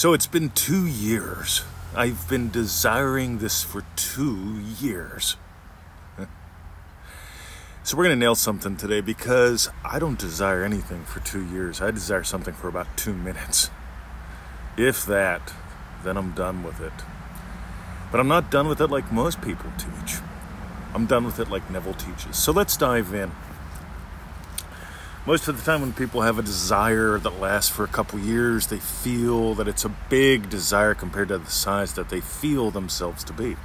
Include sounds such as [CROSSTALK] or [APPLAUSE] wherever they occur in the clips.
So it's been two years. I've been desiring this for two years. [LAUGHS] So we're going to nail something today because I don't desire anything for two years. I desire something for about two minutes. If that, then I'm done with it. But I'm not done with it like most people teach. I'm done with it like Neville teaches. So let's dive in. Most of the time, when people have a desire that lasts for a couple years, they feel that it's a big desire compared to the size that they feel themselves to be.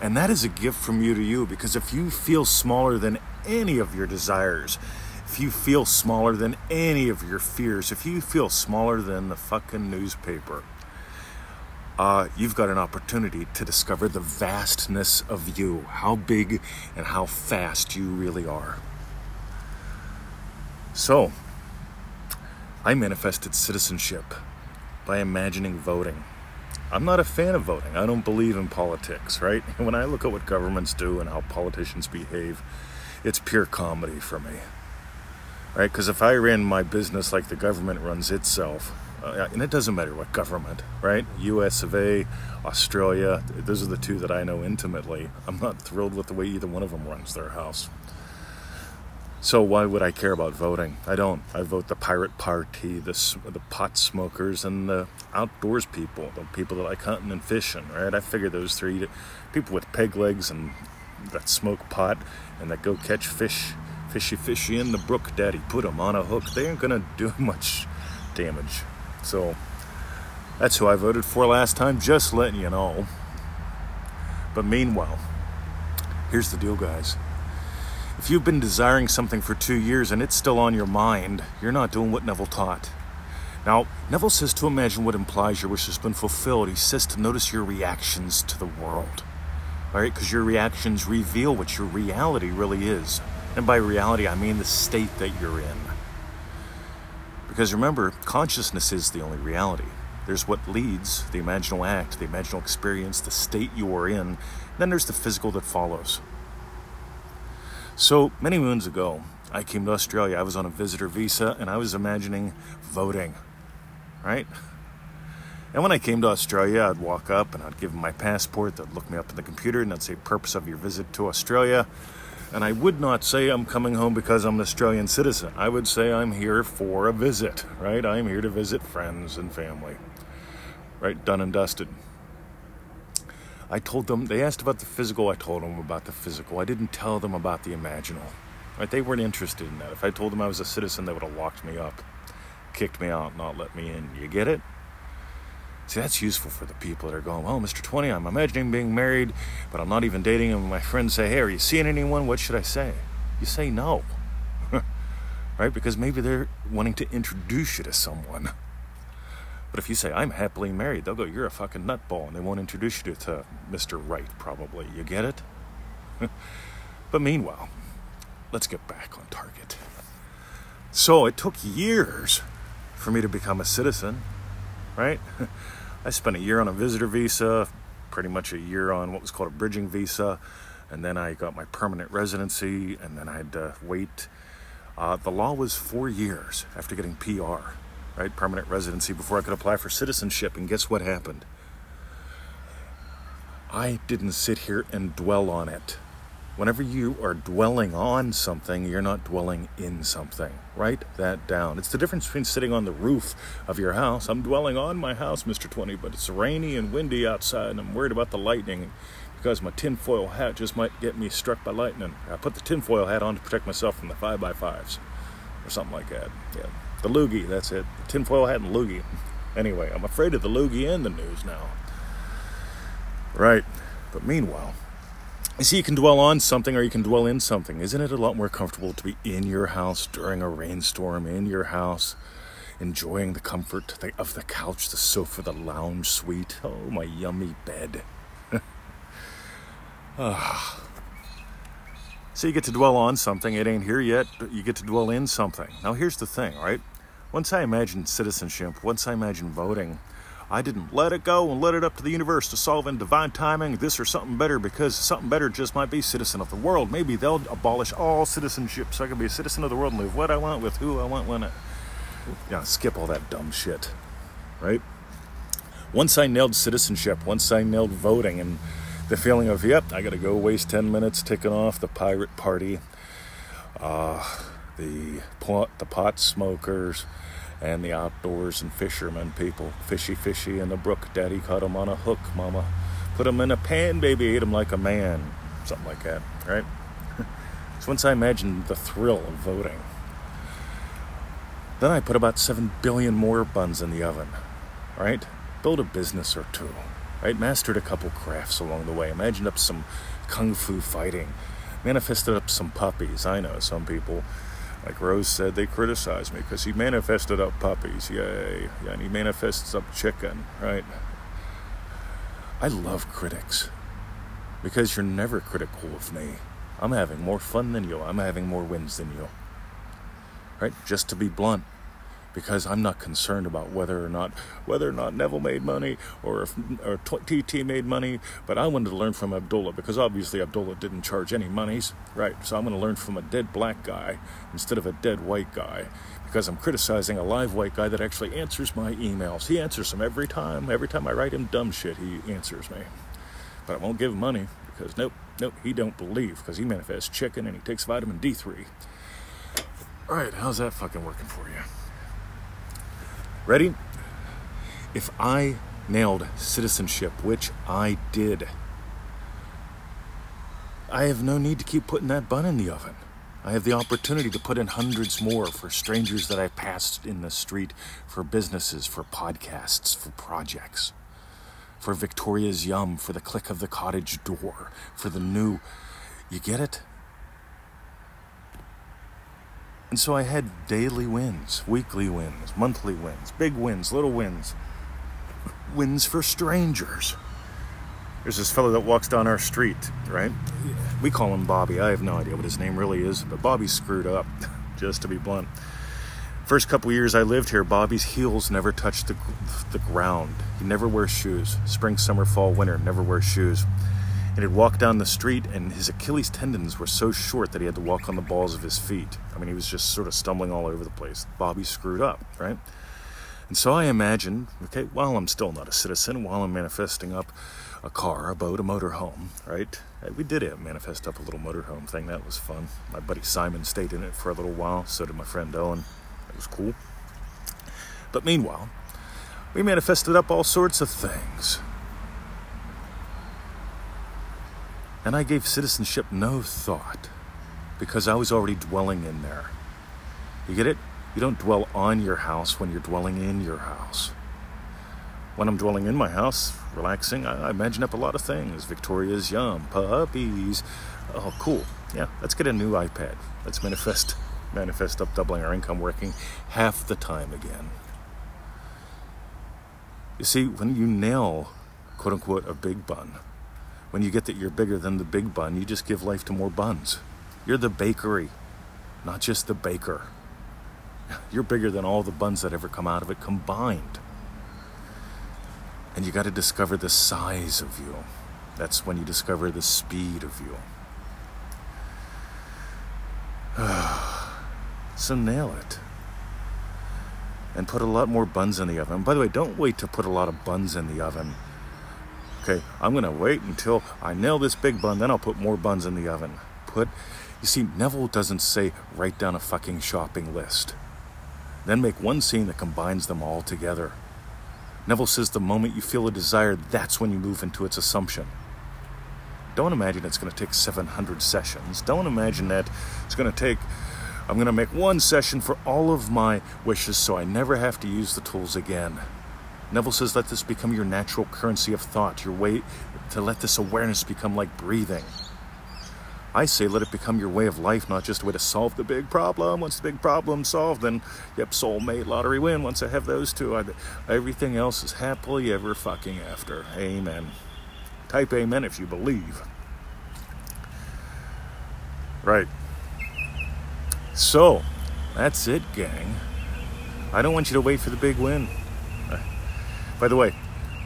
And that is a gift from you to you because if you feel smaller than any of your desires, if you feel smaller than any of your fears, if you feel smaller than the fucking newspaper, uh, you've got an opportunity to discover the vastness of you, how big and how fast you really are. So, I manifested citizenship by imagining voting. I'm not a fan of voting. I don't believe in politics, right? [LAUGHS] When I look at what governments do and how politicians behave, it's pure comedy for me, right? Because if I ran my business like the government runs itself, uh, and it doesn't matter what government, right? US of A, Australia, those are the two that I know intimately. I'm not thrilled with the way either one of them runs their house. So why would I care about voting? I don't. I vote the pirate party, the the pot smokers, and the outdoors people, the people that like hunting and fishing. Right? I figure those three people with peg legs and that smoke pot and that go catch fish, fishy fishy in the brook. Daddy put them on a hook. They ain't gonna do [LAUGHS] much damage. So that's who I voted for last time. Just letting you know. But meanwhile, here's the deal, guys. If you've been desiring something for two years and it's still on your mind, you're not doing what Neville taught. Now, Neville says to imagine what implies your wish has been fulfilled. He says to notice your reactions to the world. All right, because your reactions reveal what your reality really is. And by reality, I mean the state that you're in. Because remember, consciousness is the only reality. There's what leads, the imaginal act, the imaginal experience, the state you are in. Then there's the physical that follows. So many moons ago, I came to Australia. I was on a visitor visa and I was imagining voting, right? And when I came to Australia, I'd walk up and I'd give them my passport. They'd look me up in the computer and they'd say, Purpose of your visit to Australia. And I would not say I'm coming home because I'm an Australian citizen. I would say I'm here for a visit, right? I'm here to visit friends and family, right? Done and dusted. I told them, they asked about the physical, I told them about the physical. I didn't tell them about the imaginal. Right? They weren't interested in that. If I told them I was a citizen, they would have locked me up, kicked me out, not let me in. You get it? See, that's useful for the people that are going, well, Mr. 20, I'm imagining being married, but I'm not even dating. And my friends say, hey, are you seeing anyone? What should I say? You say no. [LAUGHS] right? Because maybe they're wanting to introduce you to someone. But if you say, I'm happily married, they'll go, You're a fucking nutball, and they won't introduce you to Mr. Right, probably. You get it? [LAUGHS] but meanwhile, let's get back on target. So it took years for me to become a citizen, right? [LAUGHS] I spent a year on a visitor visa, pretty much a year on what was called a bridging visa, and then I got my permanent residency, and then I had to wait. Uh, the law was four years after getting PR right? Permanent residency before I could apply for citizenship. And guess what happened? I didn't sit here and dwell on it. Whenever you are dwelling on something, you're not dwelling in something. Write that down. It's the difference between sitting on the roof of your house. I'm dwelling on my house, Mr. 20, but it's rainy and windy outside, and I'm worried about the lightning because my tinfoil hat just might get me struck by lightning. I put the tinfoil hat on to protect myself from the 5x5s or something like that. Yeah. The loogie, that's it. The tinfoil hat and loogie. Anyway, I'm afraid of the loogie in the news now. Right. But meanwhile, you see, you can dwell on something or you can dwell in something. Isn't it a lot more comfortable to be in your house during a rainstorm, in your house, enjoying the comfort of the couch, the sofa, the lounge suite? Oh, my yummy bed. [LAUGHS] ah. So you get to dwell on something. It ain't here yet, but you get to dwell in something. Now, here's the thing, right? Once I imagined citizenship, once I imagined voting, I didn't let it go and let it up to the universe to solve in divine timing this or something better because something better just might be citizen of the world. Maybe they'll abolish all citizenship so I can be a citizen of the world and live what I want with who I want when I. Yeah, skip all that dumb shit, right? Once I nailed citizenship, once I nailed voting, and the feeling of, yep, I got to go waste 10 minutes ticking off the pirate party, uh, the, pot, the pot smokers, and the outdoors and fishermen people. Fishy, fishy in the brook. Daddy caught him on a hook, mama. Put him in a pan, baby, ate him like a man. Something like that, right? [LAUGHS] so once I imagined the thrill of voting, then I put about 7 billion more buns in the oven, right? Build a business or two right? Mastered a couple crafts along the way, imagined up some kung fu fighting, manifested up some puppies. I know some people, like Rose said, they criticize me because he manifested up puppies. Yay. Yeah, and he manifests up chicken, right? I love critics because you're never critical of me. I'm having more fun than you. I'm having more wins than you. Right? Just to be blunt because I'm not concerned about whether or not whether or not Neville made money or if or TT made money. But I wanted to learn from Abdullah because obviously Abdullah didn't charge any monies, right? So I'm going to learn from a dead black guy instead of a dead white guy because I'm criticizing a live white guy that actually answers my emails. He answers them every time. Every time I write him dumb shit, he answers me. But I won't give him money because nope, nope, he don't believe because he manifests chicken and he takes vitamin D3. All right, how's that fucking working for you? Ready? If I nailed citizenship, which I did, I have no need to keep putting that bun in the oven. I have the opportunity to put in hundreds more for strangers that I passed in the street, for businesses, for podcasts, for projects, for Victoria's Yum, for the click of the cottage door, for the new. You get it? And so I had daily wins, weekly wins, monthly wins, big wins, little wins, wins for strangers. There's this fellow that walks down our street, right? We call him Bobby. I have no idea what his name really is, but Bobby screwed up, [LAUGHS] just to be blunt. First couple years I lived here, Bobby's heels never touched the, the ground. He never wears shoes. Spring, summer, fall, winter, never wears shoes and he'd walk down the street and his Achilles tendons were so short that he had to walk on the balls of his feet. I mean, he was just sort of stumbling all over the place. Bobby screwed up, right? And so I imagined, okay, while I'm still not a citizen, while I'm manifesting up a car, a boat, a motorhome, right? We did it, manifest up a little motorhome thing. That was fun. My buddy Simon stayed in it for a little while. So did my friend Owen. It was cool. But meanwhile, we manifested up all sorts of things. And I gave citizenship no thought because I was already dwelling in there. You get it? You don't dwell on your house when you're dwelling in your house. When I'm dwelling in my house, relaxing, I, imagine up a lot of things. Victoria's Yum, puppies. Oh, cool. Yeah, let's get a new iPad. Let's manifest [LAUGHS] manifest up doubling our income working half the time again. You see, when you nail, quote unquote, a big bun, when you get that you're bigger than the big bun, you just give life to more buns. You're the bakery, not just the baker. You're bigger than all the buns that ever come out of it combined. And you got to discover the size of you. That's when you discover the speed of you. [SIGHS] so nail it. And put a lot more buns in the oven. By the way, don't wait to put a lot of buns in the oven Okay, I'm gonna wait until I nail this big bun, then I'll put more buns in the oven. Put, you see, Neville doesn't say write down a fucking shopping list. Then make one scene that combines them all together. Neville says the moment you feel a desire, that's when you move into its assumption. Don't imagine it's going to take 700 sessions. Don't imagine that it's going to take, I'm going to make one session for all of my wishes so I never have to use the tools again. Neville says, let this become your natural currency of thought, your way to let this awareness become like breathing. I say let it become your way of life, not just a way to solve the big problem. Once the big problem's solved, then, yep, soulmate, lottery win. Once I have those two, I, everything else is happily ever fucking after. Amen. Type amen if you believe. Right. So, that's it, gang. I don't want you to wait for the big win. By the way,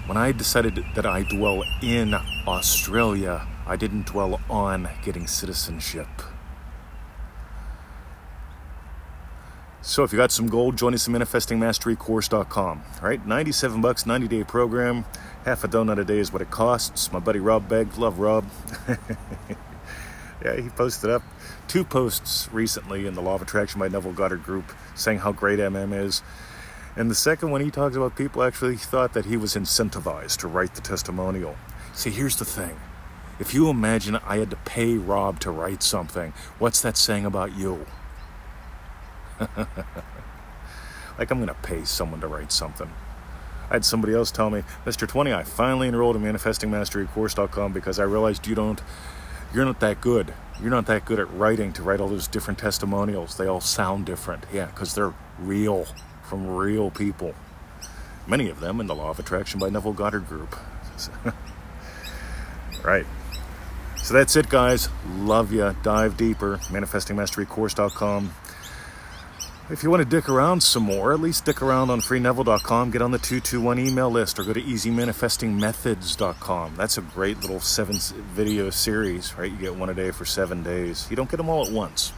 when I decided that I dwell in Australia, I didn't dwell on getting citizenship. So if you got some gold, join us at manifestingmasterycourse.com. All right, 97 bucks, 90 day program. Half a donut a day is what it costs. My buddy Rob begged. Love Rob. [LAUGHS] yeah, he posted up two posts recently in the Law of Attraction by Neville Goddard group saying how great MM is. And the second one, he talks about people actually thought that he was incentivized to write the testimonial. See, here's the thing. If you imagine I had to pay Rob to write something, what's that saying about you? [LAUGHS] like I'm going to pay someone to write something. I had somebody else tell me, Mr. 20, I finally enrolled in manifestingmasterycourse.com because I realized you don't, you're not that good. You're not that good at writing to write all those different testimonials. They all sound different. Yeah, because they're real from real people. Many of them in the Law of Attraction by Neville Goddard Group. [LAUGHS] right. So that's it, guys. Love you. Dive deeper. ManifestingMasteryCourse.com. If you want to dick around some more, at least dick around on freeneville.com, get on the 221 email list, or go to easymanifestingmethods.com. That's a great little seven video series, right? You get one a day for seven days. You don't get them all at once.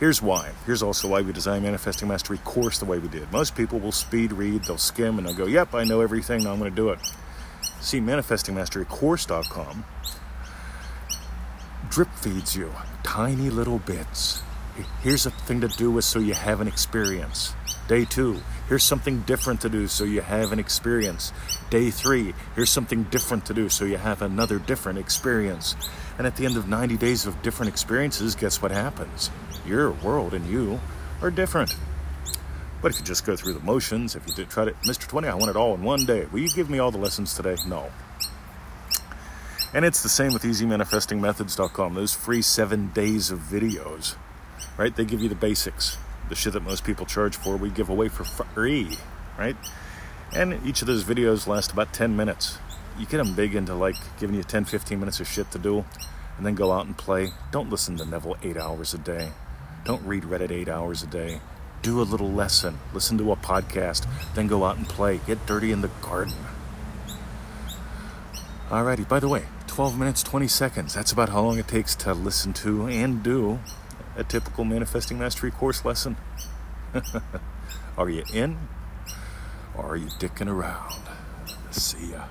Here's why. Here's also why we designed Manifesting Mastery course the way we did. Most people will speed read, they'll skim, and they'll go, Yep, I know everything, now I'm going to do it. See, ManifestingMasteryCourse.com drip feeds you tiny little bits Here's a thing to do with so you have an experience. Day two, here's something different to do so you have an experience. Day three, here's something different to do so you have another different experience. And at the end of 90 days of different experiences, guess what happens? Your world and you are different. But if you just go through the motions, if you try to, Mr. 20, I want it all in one day. Will you give me all the lessons today? No. And it's the same with easymanifestingmethods.com, those free seven days of videos right? They give you the basics, the shit that most people charge for, we give away for free, right? And each of those videos lasts about 10 minutes. You get them big into like giving you 10, 15 minutes of shit to do, and then go out and play. Don't listen to Neville eight hours a day. Don't read Reddit eight hours a day. Do a little lesson. Listen to a podcast. Then go out and play. Get dirty in the garden. Alrighty, by the way, 12 minutes, 20 seconds. That's about how long it takes to listen to and do a typical Manifesting Mastery course lesson? [LAUGHS] are you in or are you dicking around? See ya.